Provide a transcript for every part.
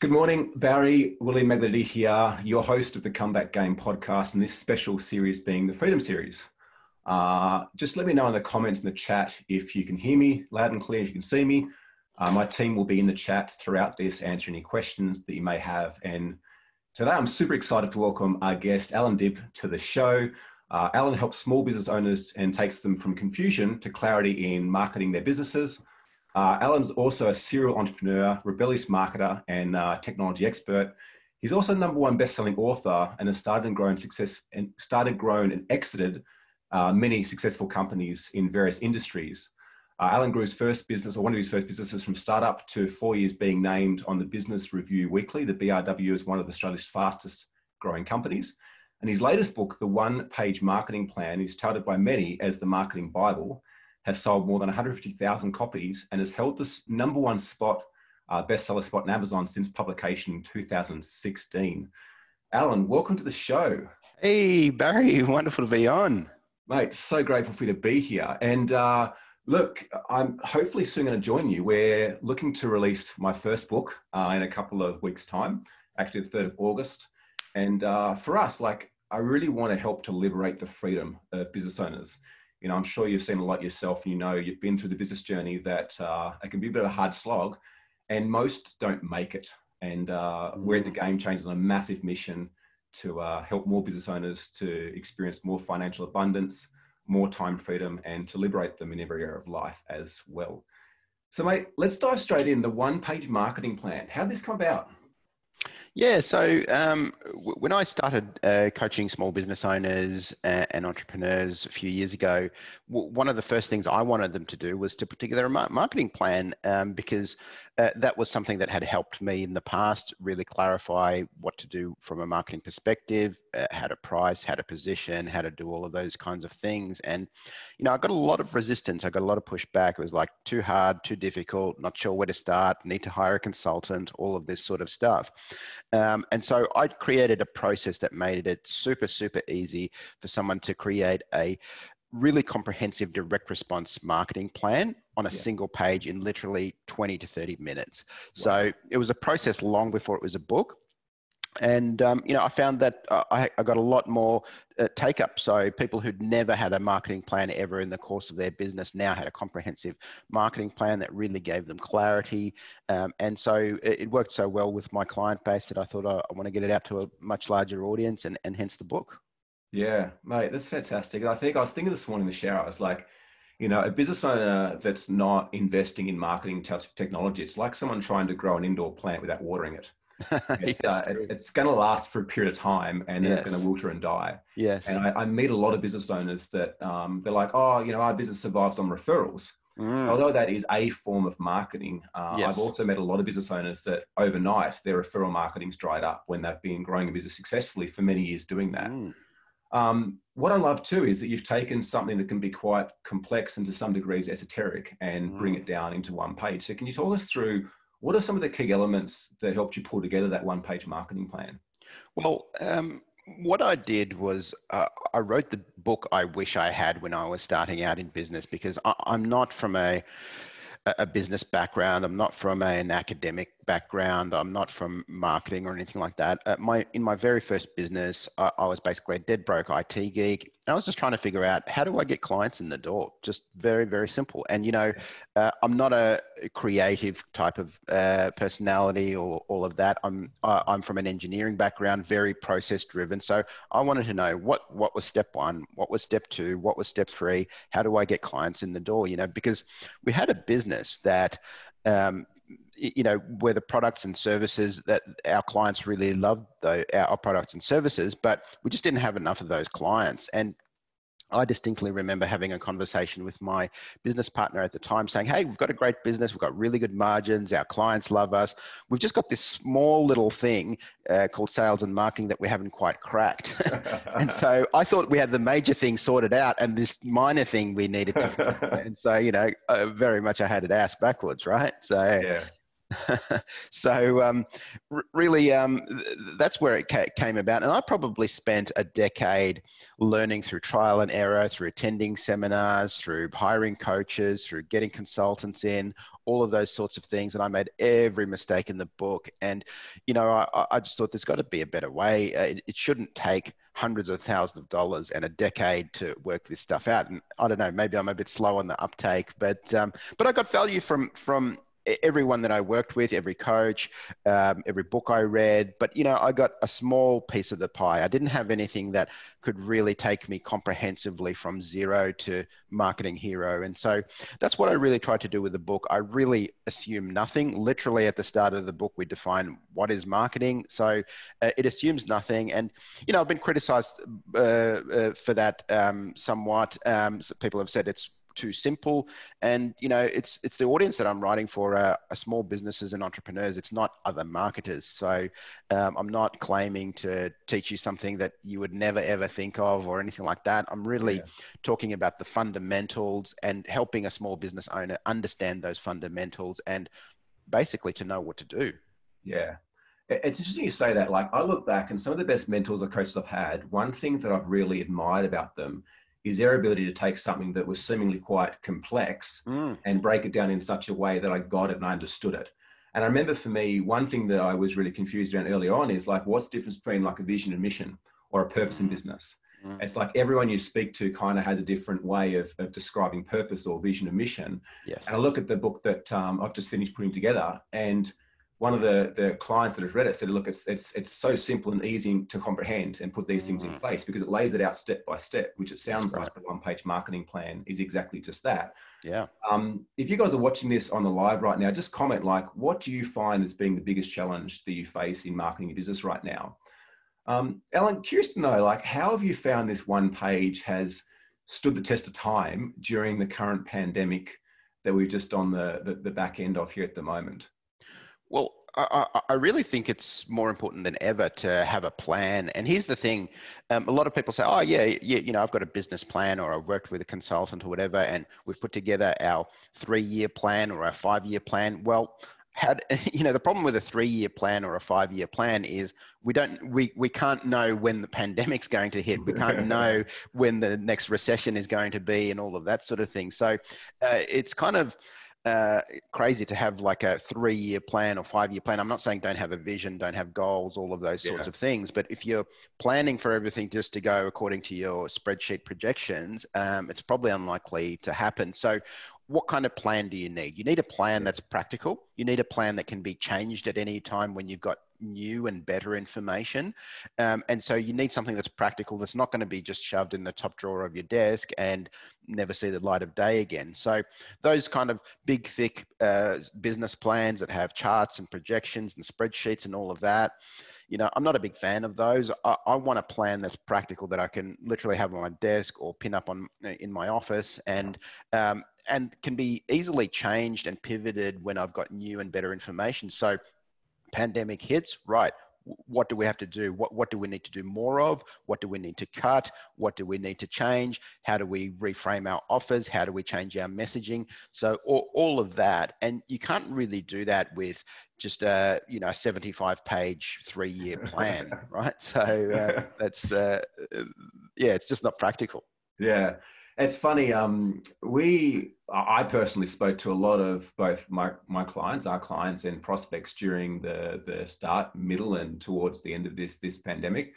Good morning, Barry. Willie Maglady here, your host of the Comeback Game podcast, and this special series being the Freedom Series. Uh, just let me know in the comments in the chat if you can hear me loud and clear, if you can see me. Uh, my team will be in the chat throughout this, answering any questions that you may have. And today I'm super excited to welcome our guest, Allan Dib, to the show. Uh, Allan helps small business owners and takes them from confusion to clarity in marketing their businesses. Uh, Allan's also a serial entrepreneur, rebellious marketer, and uh, technology expert. He's also number one best-selling author and has started and grown success and started, grown, and exited uh, many successful companies in various industries. Uh, Allan grew his first business, or one of his first businesses, from startup to four years being named on the Business Review Weekly, the BRW, is one of Australia's fastest growing companies. And his latest book, The One Page Marketing Plan, is touted by many as the marketing Bible has sold more than 150,000 copies and has held the number one spot, uh, bestseller spot in Amazon since publication in 2016. Allan, welcome to the show. Hey, Barry, wonderful to be on. Mate, so grateful for you to be here. And uh, look, I'm hopefully soon going to join you. We're looking to release my first book uh, in a couple of weeks' time, actually, the 3rd of August. And uh, for us, like, I really want to help to liberate the freedom of business owners you know, I'm sure you've seen a lot yourself. And you know, you've been through the business journey that uh, it can be a bit of a hard slog, and most don't make it. And uh, mm. we're at the mm. Game Changers on a massive mission to uh, help more business owners to experience more financial abundance, more time freedom, and to liberate them in every area of life as well. So, mate, let's dive straight in. The one-page marketing plan. How did this come about? Yeah, so um, w- when I started uh, coaching small business owners and, entrepreneurs a few years ago, w- one of the first things I wanted them to do was to put together a ma- marketing plan um, because uh, that was something that had helped me in the past really clarify what to do from a marketing perspective, uh, how to price, how to position, how to do all of those kinds of things. And, you know, I got a lot of resistance. I got a lot of pushback. It was like too hard, too difficult, not sure where to start, need to hire a consultant, all of this sort of stuff. Um, and so I created a process that made it super, super easy for someone to create a really comprehensive direct response marketing plan on a yeah. single page in literally 20 to 30 minutes. Wow. So it was a process long before it was a book. And um, you know, I found that uh, I, I, got a lot more uh, take up. So people who'd never had a marketing plan ever in the course of their business now had a comprehensive marketing plan that really gave them clarity. Um, and so it, it, worked so well with my client base that I thought I, I want to get it out to a much larger audience, and, and hence the book. Yeah, mate, that's fantastic. And I think I was thinking this morning in the shower, I was like, you know, a business owner that's not investing in marketing technology, it's like someone trying to grow an indoor plant without watering it. It's, yes, uh, it's, it's going to last for a period of time and then yes. it's going to wilter and die. Yes. And I, I, meet a lot of business owners that um, they're like, oh, you know, our business survives on referrals. Mm. Although that is a form of marketing, uh, yes. I've also met a lot of business owners that overnight their referral marketing's dried up when they've been growing a business successfully for many years doing that. Mm. Um, what I love too is that you've taken something that can be quite complex and to some degrees esoteric and mm. bring it down into one page. So, can you talk us through what are some of the key elements that helped you pull together that one page marketing plan? Well, um, what I did was uh, I wrote the book I wish I had when I was starting out in business because I, I'm not from a a business background. I'm not from an academic background. I'm not from marketing or anything like that. Uh, my in my very first business, I, I, was basically a dead broke IT geek. I was just trying to figure out how do I get clients in the door. Just very very simple. And you know, uh, I'm not a creative type of uh, personality or all of that. I'm I'm from an engineering background, very process driven. So I wanted to know what what was step one, what was step two, what was step three. How do I get clients in the door? You know, because we had a business that um, you know where the products and services that our clients really loved though our products and services but we just didn't have enough of those clients and I distinctly remember having a conversation with my business partner at the time saying, Hey, we've got a great business. We've got really good margins. Our clients love us. We've just got this small little thing uh, called sales and marketing that we haven't quite cracked. and so I thought we had the major thing sorted out and this minor thing we needed to. and so, you know, uh, very much I had it ass backwards, right? So, yeah so um, r- really, um, th- that's where it ca- came about. And I probably spent a decade learning through trial and error, through attending seminars, through hiring coaches, through getting consultants in, all of those sorts of things. And I made every mistake in the book. And, you know, I, I just thought there's got to be a better way. Uh, it, it shouldn't take hundreds of thousands of dollars and a decade to work this stuff out. And I don't know, maybe I'm a bit slow on the uptake, but um, but I got value from from everyone that I worked with, every coach, um, every book I read. But you know, I got a small piece of the pie. I didn't have anything that could really take me comprehensively from zero to marketing hero. And so that's what I really tried to do with the book. I really assume nothing. Literally at the start of the book, we define what is marketing. So uh, it assumes nothing. And you know, I've been criticized uh, uh, for that um, somewhat. Um, so people have said it's too simple. And you know, it's it's the audience that I'm writing for are, uh, are small businesses and entrepreneurs. It's not other marketers. So um, I'm not claiming to teach you something that you would never ever think of or anything like that. I'm really yeah. talking about the fundamentals and helping a small business owner understand those fundamentals and basically to know what to do. Yeah. It's interesting you say that. Like, I look back and some of the best mentors or coaches I've had, one thing that I've really admired about them is their ability to take something that was seemingly quite complex mm. and break it down in such a way that I got it and I understood it. And I remember for me, one thing that I was really confused around early on is like, what's the difference between like a vision and mission or a purpose in mm. business? Mm. It's like everyone you speak to kind of has a different way of, of describing purpose or vision and mission. Yes. And I look at the book that um, I've just finished putting together and one of the, the clients that has read it said, look, it's, it's, it's so simple and easy to comprehend and put these things in mm. place because it lays it out step by step, which it sounds right. like the one page marketing plan is exactly just that. Yeah. Um, if you guys are watching this on the live right now, just comment like, what do you find as being the biggest challenge that you face in marketing your business right now? Um, Allan, curious to know, like, how have you found this one page has stood the test of time during the current pandemic that we've just on the, the, the back end of here at the moment? I, I, really think it's more important than ever to have a plan. And here's the thing: um, a lot of people say, "Oh, yeah, yeah, you know, I've got a business plan, or I've worked with a consultant, or whatever, and we've put together our three-year plan or our five-year plan." Well, had you know the problem with a three-year plan or a five-year plan is we don't we we can't know when the pandemic's going to hit. We can't know when the next recession is going to be, and all of that sort of thing. So uh, it's kind of uh, crazy to have like a three year plan or five year plan. I'm not saying don't have a vision, don't have goals, all of those sorts yeah. of things. But if you're planning for everything just to go according to your spreadsheet projections, um, it's probably unlikely to happen. So, what kind of plan do you need? You need a plan that's practical. You need a plan that can be changed at any time when you've got new and better information. Um, and so you need something that's practical that's not going to be just shoved in the top drawer of your desk and never see the light of day again. So those kind of big, thick uh, business plans that have charts and projections and spreadsheets and all of that you know, I'm not a big fan of those. I, I, want a plan that's practical that I can literally have on my desk or pin up on in my office, and um, and can be easily changed and pivoted when I've got new and better information. So, pandemic hits, right? What do we have to do? What, what do we need to do more of? What do we need to cut? What do we need to change? How do we reframe our offers? How do we change our messaging? So all, all of that. And you can't really do that with just a, you know, 75 page, three year plan, right? So uh, that's, uh, yeah, it's just not practical. Yeah. It's funny. Um, we, I personally spoke to a lot of both my, my clients, our clients, and prospects during the the start, middle, and towards the end of this this pandemic.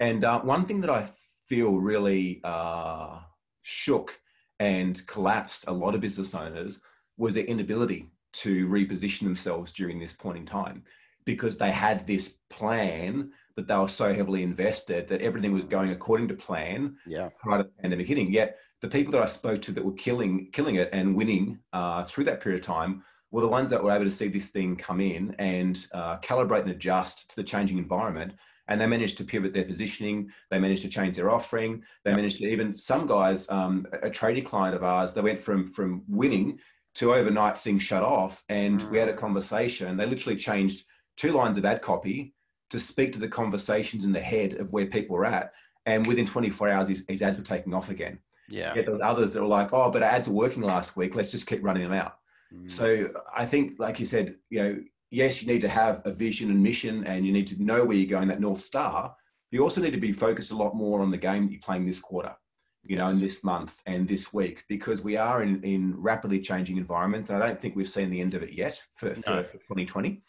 And uh, one thing that I feel really uh, shook and collapsed a lot of business owners was their inability to reposition themselves during this point in time because they had this plan that they were so heavily invested that everything was going according to plan yeah. prior to the pandemic hitting. Yet the people that I spoke to that were killing killing it and winning uh, through that period of time were the ones that were able to see this thing come in and uh, calibrate and adjust to the changing environment. And they managed to pivot their positioning. They managed to change their offering. They yep. managed to even some guys, um, a, a trading client of ours, they went from from winning to overnight things shut off. And mm. we had a mm. conversation. They literally changed two lines of ad copy to speak to the conversations in the head of where people were at. And within 24 hours, his, his ads were taking off again. Yeah. Yet there was others that were like, oh, but our ads were working last week. Let's just keep running them out. Mm. So I think, like you said, you know, yes, you need to have a vision and mission, and you need to know where you're going, that north star. You also need to be focused a lot more on the game that you're playing this quarter, you know, in this month and this week, because we are in in rapidly changing environments. And I don't think we've seen the end of it yet for, for, no. for 2020.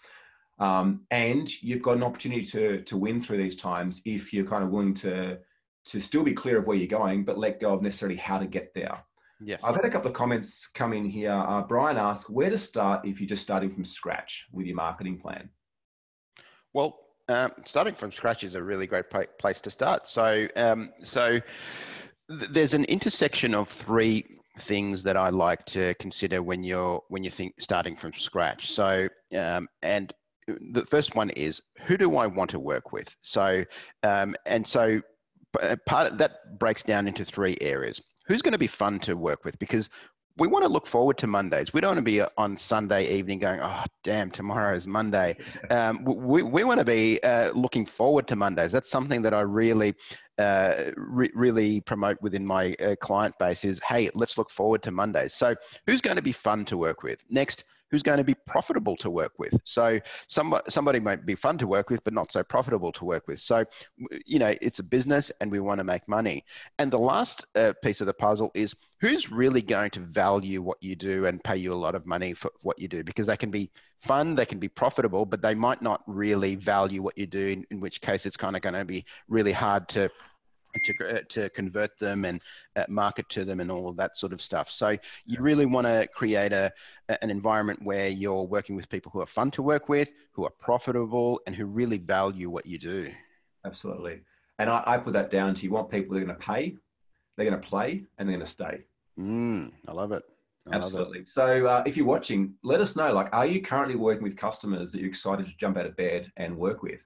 Um, and you've got an opportunity to to win through these times if you're kind of willing to to still be clear of where you're going, but let go of necessarily how to get there. Yes. I've had a couple of comments come in here. Uh, Brian asked, where to start if you're just starting from scratch with your marketing plan? Well, um, starting from scratch is a really great place to start. So, um, so th- there's an intersection of three things that I like to consider when you're when you think starting from scratch. So, um, and the first one is who do I want to work with? So, um, and so part of, that breaks down into three areas who's going to be fun to work with because we want to look forward to Mondays. We don't want to be on Sunday evening going, oh, damn, tomorrow is Monday. Um, we, we want to be uh, looking forward to Mondays. That's something that I really, uh, re- really promote within my uh, client base is, hey, let's look forward to Mondays. So who's going to be fun to work with? Next, who's going to be profitable to work with. So somebody, somebody might be fun to work with, but not so profitable to work with. So, you know, it's a business and we want to make money. And the last uh, piece of the puzzle is who's really going to value what you do and pay you a lot of money for what you do because they can be fun, they can be profitable, but they might not really value what you do, in, in which case it's kind of going to be really hard to to, uh, to convert them and uh, market to them and all of that sort of stuff. So you really want to create a, an environment where you're working with people who are fun to work with, who are profitable, and who really value what you do. Absolutely. And I, I put that down to you want people that are going to pay, they're going to play, and they're going to stay. Mm, I love it. I Absolutely. Love it. So uh, if you're watching, let us know. Like, are you currently working with customers that you're excited to jump out of bed and work with?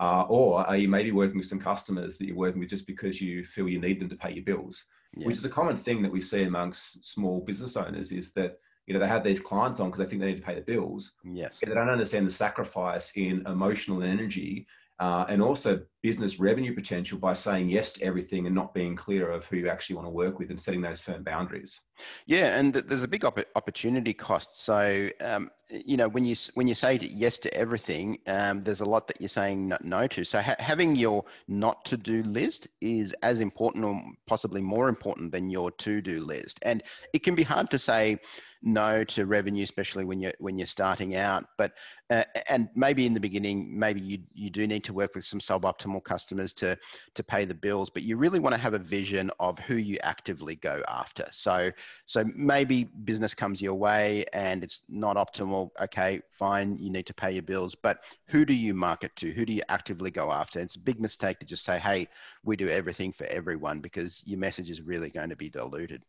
Uh, or are you maybe working with some customers that you're working with just because you feel you need them to pay your bills? Yes. Which is a common thing that we see amongst small business owners is that you know they have these clients on because they think they need to pay the bills. Yes. They don't understand the sacrifice in emotional and energy uh, and also business revenue potential by saying yes to everything and not being clear of who you actually want to work with and setting those firm boundaries. Yeah, and there's a big op- opportunity cost. So um, you know when you when you say yes to everything, um, there's a lot that you're saying no to. So ha- having your not to do list is as important or possibly more important than your to do list. And it can be hard to say no to revenue, especially when you're when you're starting out. But uh, and maybe in the beginning, maybe you you do need to work with some suboptimal customers to to pay the bills. But you really want to have a vision of who you actively go after. So so maybe business comes your way and it's not optimal. Okay, fine, you need to pay your bills. But who do you market to? Who do you actively go after? It's a big mistake to just say, hey, we do everything for everyone because your message is really going to be diluted.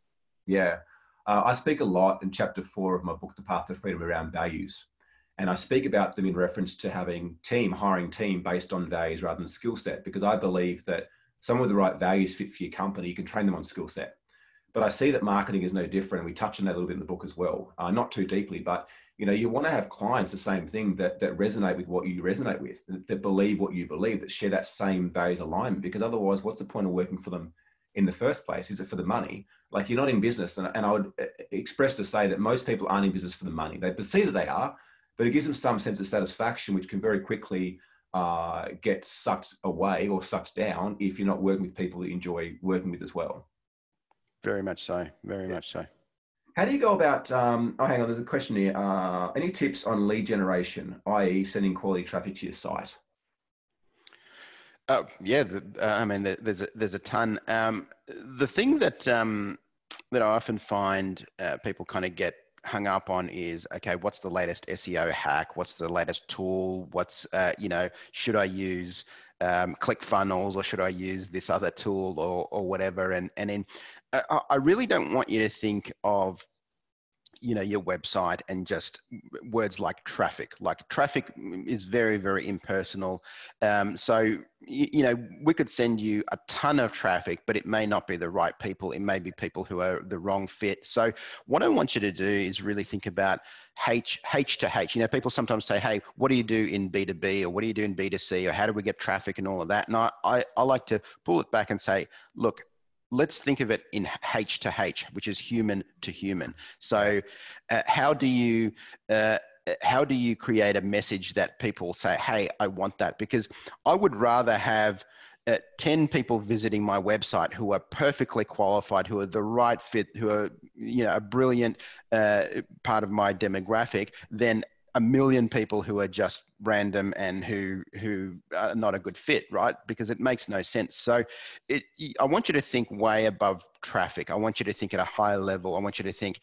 Yeah. Uh, I speak a lot in chapter four of my book, The Path to Freedom, around values. And I speak about them in reference to having team, hiring team based on values rather than skill set, because I believe that someone with the right values fit for your company, you can train them on skill set. But I see that marketing is no different. We touch on that a little bit in the book as well, uh, not too deeply, but you know, you want to have clients the same thing that that resonate with what you resonate with, that, that believe what you believe, that share that same values alignment. Because otherwise, what's the point of working for them in the first place? Is it for the money? Like you're not in business, and, and I would uh, express to say that most people aren't in business for the money. They perceive that they are, but it gives them some sense of satisfaction, which can very quickly uh, get sucked away or sucked down if you're not working with people that you enjoy working with as well. Very much so. Very yeah. much so. How do you go about? Um, oh, hang on. There's a question here. Uh, any tips on lead generation, i.e., sending quality traffic to your site? Uh, yeah, the, uh, I mean, there's a, there's a ton. Um, the thing that um, that I often find uh, people kind of get hung up on is okay, what's the latest SEO hack? What's the latest tool? What's uh, you know, should I use um, ClickFunnels or should I use this other tool or or whatever? And and then I, I really don't want you to think of you know your website and just words like traffic. Like traffic is very very impersonal. Um, so you, you, know we could send you a ton of traffic but it may not be the right people. It may be people who are the wrong fit. So what i want you to do is really think about h h to h. You know people sometimes say hey what do you do in b2b or what do you do in b2c or how do we get traffic and all of that? And i, I, I like to pull it back and say look let's think of it in H to H, which is human to human. So, uh, how do you uh, how do you create a message that people say, "Hey, I want that"? Because I would rather have uh, 10 people visiting my website who are perfectly qualified, who are the right fit, who are, you know, a brilliant uh, part of my demographic, than a million people who are just random and who who are not a good fit right? Because it makes no sense. So it, i want you to think way above traffic. I want you to think at a higher level. I want you to think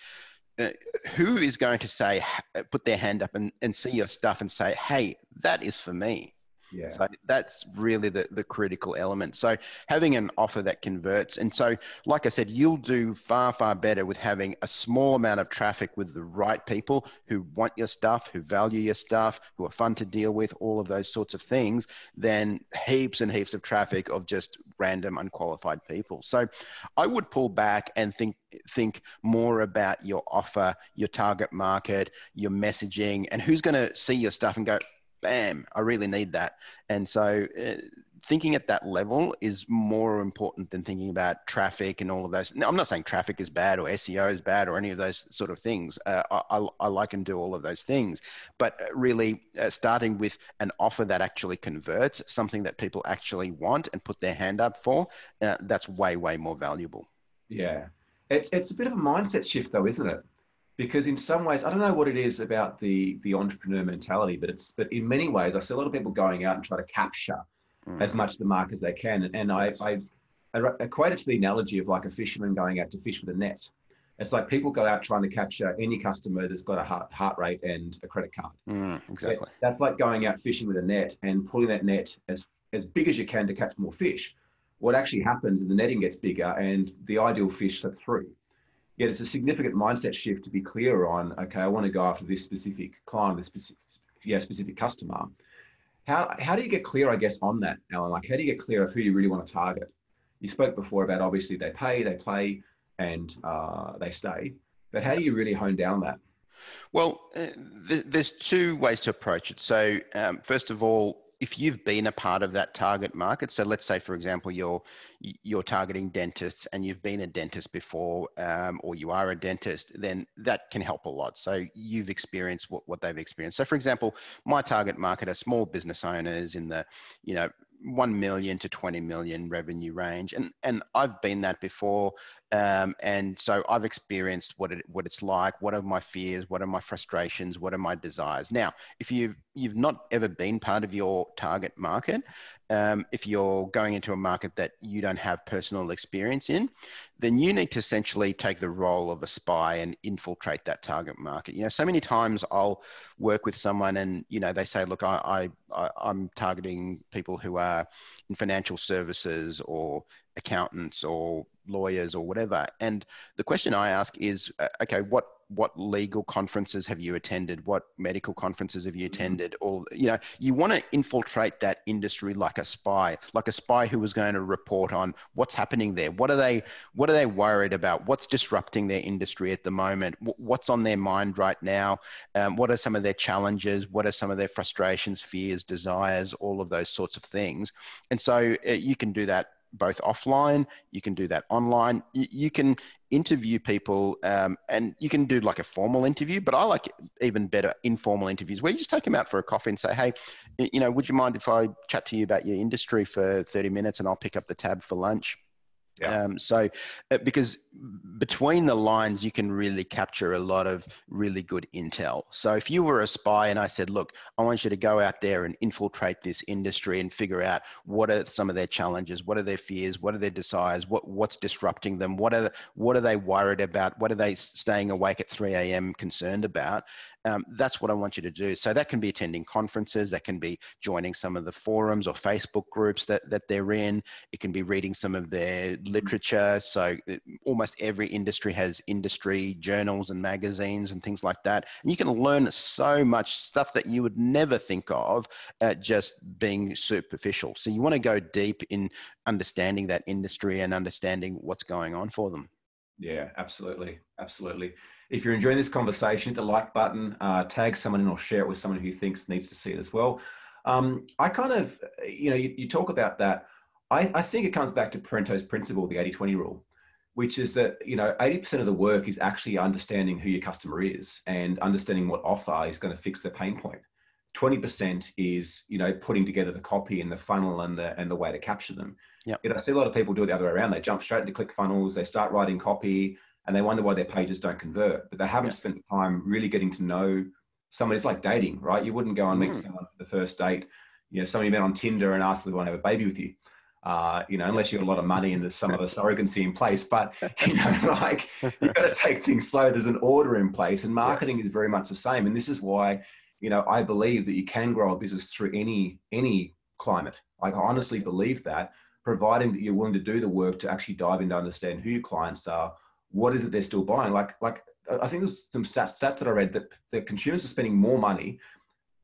uh, who is going to say put their hand up and, and see your stuff and say hey that is for me yeah. So that's really the, the critical element. So having an offer that converts. And so, like I said, you'll do far, far better with having a small amount of traffic with the right people who want your stuff, who value your stuff, who are fun to deal with, all of those sorts of things, than heaps and heaps of traffic of just random unqualified people. So I would pull back and think think more about your offer, your target market, your messaging, and who's going to see your stuff and go, bam, I really need that. And so uh, thinking at that level is more important than thinking about traffic and all of those. Now, I'm not saying traffic is bad or SEO is bad or any of those sort of things. Uh, I, I, like and do all of those things, but really uh, starting with an offer that actually converts, something that people actually want and put their hand up for, uh, that's way, way more valuable. Yeah. It's, it's a bit of a mindset shift though, isn't it? Because in some ways i don't know what it is about the the entrepreneur mentality but it's but in many ways i see a lot of people going out and try to capture mm. as much of the market as they can. And I, I i equate it to the analogy of like a fisherman going out to fish with a net. It's like people go out trying to capture any customer that's got a heart, heart rate and a credit card. Mm, exactly. That's like going out fishing with a net and pulling that net as as big as you can to catch more fish. What actually happens is the netting gets bigger and the ideal fish slip through yet it's a significant mindset shift to be clear on, okay, I want to go after this specific client, this specific, yeah, specific customer. How, how do you get clear, I guess, on that, Allan? Like, how do you get clear of who you really want to target? You spoke before about obviously they pay, they play, and uh, they stay. But how do you really hone down that? Well, uh, th- there's two ways to approach it. So, um, first of all, if you've been a part of that target market, so let's say, for example, you're you're targeting dentists and you've been a dentist before, um, or you are a dentist, then that can help a lot. So you've experienced what, what they've experienced. So, for example, my target market are small business owners in the, you know, 1 million to 20 million revenue range and and I've been that before um, and so I've experienced what it what it's like what are my fears what are my frustrations what are my desires now if you've you've not ever been part of your target market um, if you're going into a market that you don't have personal experience in, then you need to essentially take the role of a spy and infiltrate that target market. You know, so many times I'll work with someone and, you know, they say, look, I, I, I'm targeting people who are in financial services or accountants or lawyers or whatever. And the question I ask is, uh, okay, what what legal conferences have you attended? What medical conferences have you mm-hmm. attended? Or you know, you want to infiltrate that industry like a spy, like a spy who was going to report on what's happening there. What are they? What are they worried about? What's disrupting their industry at the moment? What's on their mind right now? Um, what are some of their challenges? What are some of their frustrations, fears, desires? All of those sorts of things. And so uh, you can do that both offline. You can do that online. You, you can interview people um, and you can do like a formal interview, but I like even better informal interviews where you just take them out for a coffee and say, hey, you know, would you mind if I chat to you about your industry for 30 minutes and I'll pick up the tab for lunch? Yeah. Um, so, uh, because between the lines, you can really capture a lot of really good intel. So, if you were a spy and I said, look, I want you to go out there and infiltrate this industry and figure out what are some of their challenges, what are their fears, what are their desires, what, what's disrupting them, what are, what are they worried about, what are they staying awake at 3 a.m. concerned about, um, that's what I want you to do. So that can be attending conferences, that can be joining some of the forums or Facebook groups that, that they're in. It can be reading some of their literature. So uh, almost every industry has industry journals and magazines and things like that. And you can learn so much stuff that you would never think of at just being superficial. So you want to go deep in understanding that industry and understanding what's going on for them. Yeah, absolutely. Absolutely. If you're enjoying this conversation, hit the like button, uh, tag someone in or share it with someone who thinks needs to see it as well. Um, I kind of, you know, you, you talk about that. I, I, think it comes back to Pareto's principle, the 80 20 rule. which is that you know 80% of the work is actually understanding who your customer is and understanding what offer is going to fix their pain point 20% is you know putting together the copy and the funnel and the and the way to capture them yeah i see a lot of people do it the other way around they jump straight into ClickFunnels they start writing copy and they wonder why their pages don't convert but they haven't spent the time really getting to know someone it's like dating right you wouldn't go and meet mm. someone for the first date you know somebody met on tinder and asked if they want to have a baby with you uh, you know, unless you have got a lot of money and there's some other surrogacy in place. But you know, like you've got to take things slow. There's an order in place, and marketing yes. is very much the same. And this is why, you know, I believe that you can grow a business through any any climate. Like I honestly believe that, providing that you're willing to do the work to actually dive in to understand who your clients are, what is it they're still buying. Like like I think there's some stats, stats that I read that the consumers are spending more money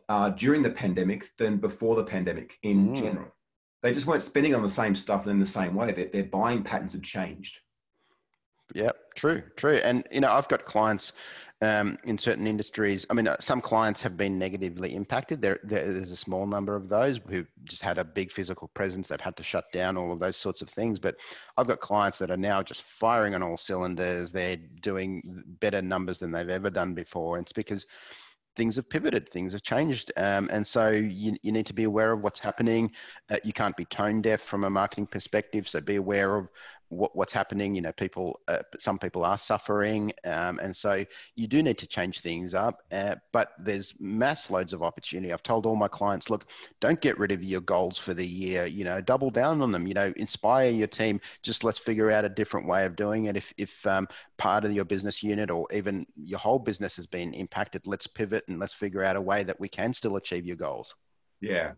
uh, during the pandemic than before the pandemic in mm. general they just weren't spending on the same stuff in the same way. Their, their buying patterns had changed. Yeah, true, true. And you know, I've got clients um, in certain industries. I mean, uh, some clients have been negatively impacted. There, there's a small number of those who just had a big physical presence. They've had to shut down all of those sorts of things. But I've got clients that are now just firing on all cylinders. They're doing better numbers than they've ever done before. And it's because things have pivoted, things have changed. Um, and so you, you need to be aware of what's happening. Uh, you can't be tone deaf from a marketing perspective. So be aware of what, what's happening. You know, people, uh, some people are suffering, um, and so you do need to change things up. Uh, but there's mass loads of opportunity. I've told all my clients, look, don't get rid of your goals for the year. You know, double down on them. You know, inspire your team. Just let's figure out a different way of doing it. If if um, part of your business unit or even your whole business has been impacted, let's pivot and let's figure out a way that we can still achieve your goals. Yeah,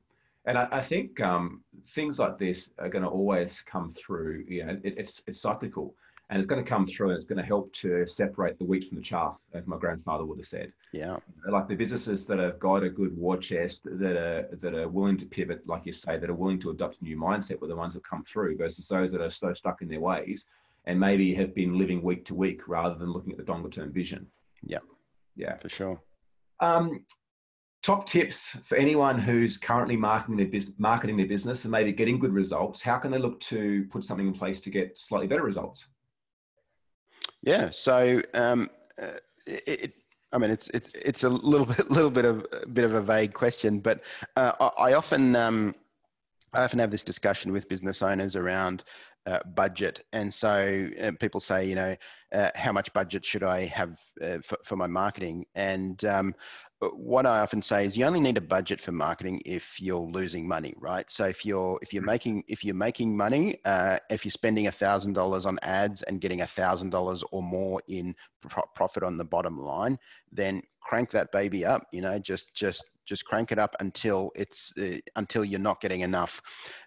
and I, I think um, things like this are going to always come through. You know, it, it's it's cyclical, and it's going to come through, and it's going to help to separate the wheat from the chaff, as my grandfather would have said. Yeah, like the businesses that have got a good war chest, that are that are willing to pivot, like you say, that are willing to adopt a new mindset, were the ones that come through, versus those that are so stuck in their ways and maybe have been living week to week rather than looking at the longer term vision. Yeah, yeah, for sure. Um, top tips for anyone who's currently marketing their business, marketing their business and maybe getting good results. How can they look to put something in place to get slightly better results? Yeah, so um, uh, it, it, I mean, it's it's it's a little bit little bit of a bit of a vague question, but uh, I, I, often um, I often have this discussion with business owners around uh, budget. And so uh, people say, you know, uh, how much budget should I have uh, for, for, my marketing? And um, what I often say is you only need a budget for marketing if you're losing money, right? So if you're if you're making if you're making money, uh, if you're spending a thousand dollars on ads and getting a thousand dollars or more in pro- profit on the bottom line, then crank that baby up. You know, just just just crank it up until it's uh, until you're not getting enough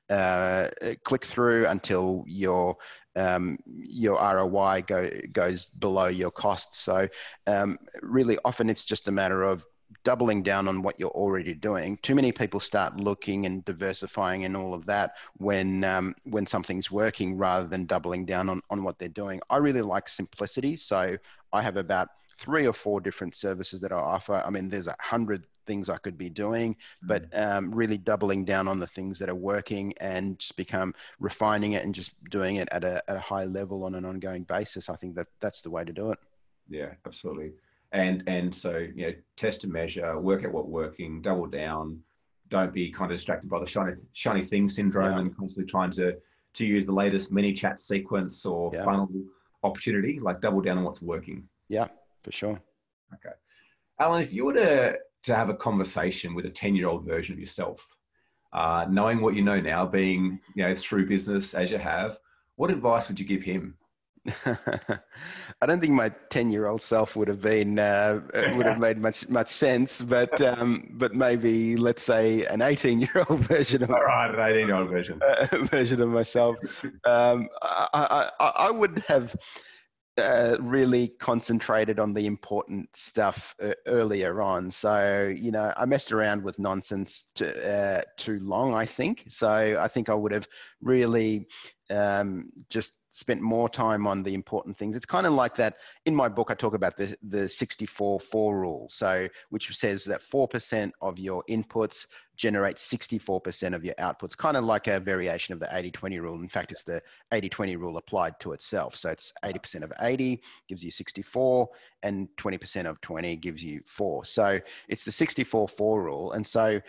uh, click through until your um, your ROI go, goes below your costs. So um, really, often it's just a matter of doubling down on what you're already doing. Too many people start looking and diversifying and all of that when um, when something's working rather than doubling down on, on what they're doing. I really like simplicity, so I have about three or four different services that I offer. I mean, there's a hundred things I could be doing, but mm. um, really doubling down on the things that are working and just become refining it and just doing it at a, at a high level on an ongoing basis. I think that that's the way to do it. Yeah, absolutely. And and so you know, test and measure, work out what's working, double down. Don't be kind of distracted by the shiny shiny thing syndrome yeah. and constantly trying to to use the latest ManyChat sequence or yeah. funnel opportunity. Like double down on what's working. Yeah, for sure. Okay. Allan, if you were to, to have a conversation with a 10 year old version of yourself, uh, knowing what you know now, being you know through business as you have, what advice would you give him? I don't think my ten-year-old self would have been uh, would have made much much sense, but um, but maybe let's say an eighteen-year-old version of all right, an eighteen-year-old version uh, version of myself. Um, I, I, I would have uh, really concentrated on the important stuff uh, earlier on. So, you know, I messed around with nonsense to, uh, too long, I think. So I think I would have really um, just spent more time on the important things. It's kind of like that. In my book, I talk about the the 64-4 rule, so which says that four percent of your inputs generate 64% of your outputs, kind of like a variation of the 80-20 rule. In fact, it's the 80-20 rule applied to itself. So it's 80% of 80 gives you 64, and 20% of 20 gives you four. So it's the 64-4 rule, and so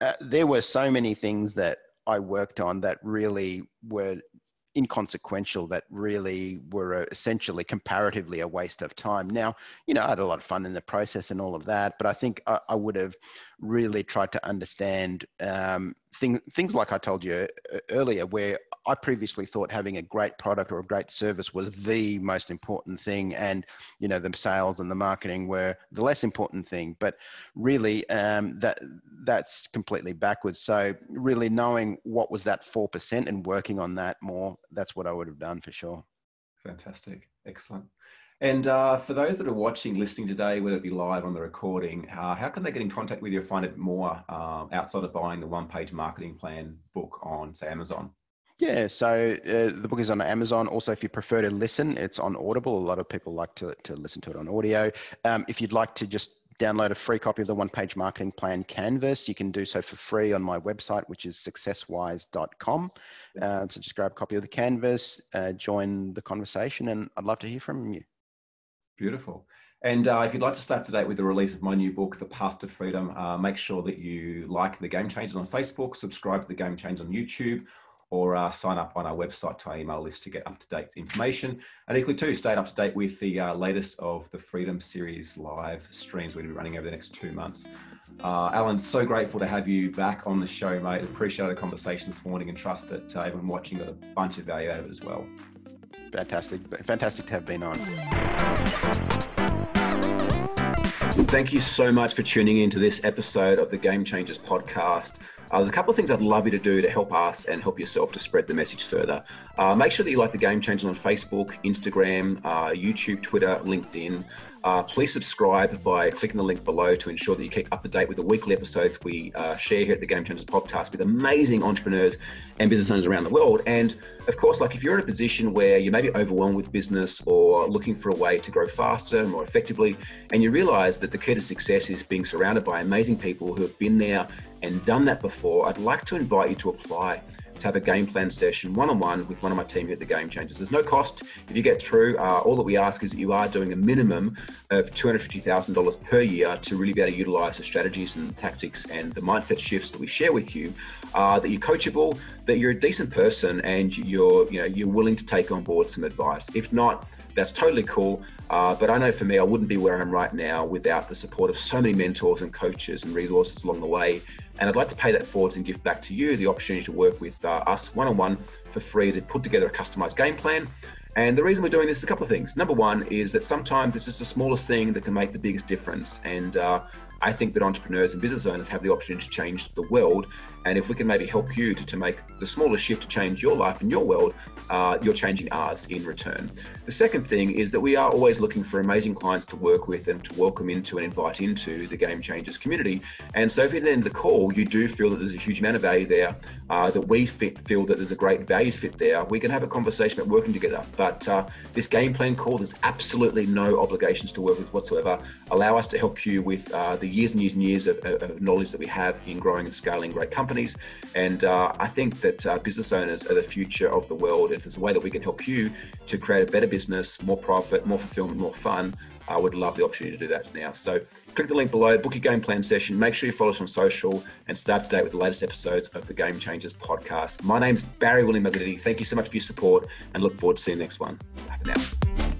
uh, there were so many things that I worked on that really were inconsequential that really were essentially comparatively a waste of time. Now, you know, I had a lot of fun in the process and all of that, but I think I, I would have really tried to understand um, thing, things like I told you uh, earlier, where I previously thought having a great product or a great service was the most important thing, and you know the sales and the marketing were the less important thing. But really, um, that that's completely backwards. So really knowing what was that four percent and working on that more, that's what I would have done for sure. Fantastic, excellent. And uh, for those that are watching, listening today, whether it be live on the recording, uh, how can they get in contact with you or find it more uh, outside of buying the one page marketing plan book on, say, Amazon? Yeah, so uh, the book is on Amazon. Also, if you prefer to listen, it's on Audible. A lot of people like to, to listen to it on audio. Um, if you'd like to just download a free copy of the one page marketing plan canvas, you can do so for free on my website, which is successwise.com. Uh, so just grab a copy of the canvas, uh, join the conversation, and I'd love to hear from you. Beautiful. And uh, if you'd like to stay up to date with the release of my new book, The Path to Freedom, uh, make sure that you like the Game Changers on Facebook, subscribe to the Game Changers on YouTube, or uh, sign up on our website to our email list to get up to date information. And equally, too, stay up to date with the uh, latest of the Freedom Series live streams we're going to be running over the next two months. Uh, Allan, so grateful to have you back on the show, mate. Appreciate the conversation this morning and trust that uh, everyone watching got a bunch of value out of it as well. Fantastic. Fantastic to have been on. Thank you so much for tuning in to this episode of the Game Changers podcast. Uh, there's a couple of things I'd love you to do to help us and help yourself to spread the message further. Uh, make sure that you like the Game Changers on Facebook, Instagram, uh, YouTube, Twitter, LinkedIn. Uh, please subscribe by clicking the link below to ensure that you keep up to date with the weekly episodes we uh, share here at the Game Changers podcast with amazing entrepreneurs and business owners around the world. And of course, like if you're in a position where you may be overwhelmed with business or looking for a way to grow faster, and more effectively, and you realize that the key to success is being surrounded by amazing people who have been there and done that before, I'd like to invite you to apply to have a game plan session one on one with one of my team here at the Game Changers. There's no cost if you get through. Uh, all that we ask is that you are doing a minimum of $250,000 per year to really be able to utilize the strategies and the tactics and the mindset shifts that we share with you. Uh, that you're coachable, that you're a decent person, and you're you know you're willing to take on board some advice. If not, that's totally cool. Uh, but I know for me, I wouldn't be where I'm right now without the support of so many mentors and coaches and resources along the way. And I'd like to pay that forwards and give back to you the opportunity to work with uh, us one on one for free to put together a customized game plan. And the reason we're doing this is a couple of things. Number one is that sometimes it's just the smallest thing that can make the biggest difference. And uh, I think that entrepreneurs and business owners have the opportunity to change the world. And if we can maybe help you to, to make the smallest shift to change your life and your world, uh, you're changing ours in return. The second thing is that we are always looking for amazing clients to work with and to welcome into and invite into the Game Changers community. And so, if at the end of the call you do feel that there's a huge amount of value there, uh, that we fit, feel that there's a great values fit there, we can have a conversation about working together. But uh, this game plan call, there's absolutely no obligations to work with whatsoever. Allow us to help you with uh, the years and years and years of, of, knowledge that we have in growing and scaling great companies. And uh, I think that uh, business owners are the future of the world if there's a way that we can help you to create a better business, more profit, more fulfillment, more fun, I would love the opportunity to do that now. So click the link below, book your game plan session. Make sure you follow us on social and start to date with the latest episodes of the Game Changers podcast. My name's Barry William Maglidi. Thank you so much for your support and look forward to seeing you next one. Bye for now.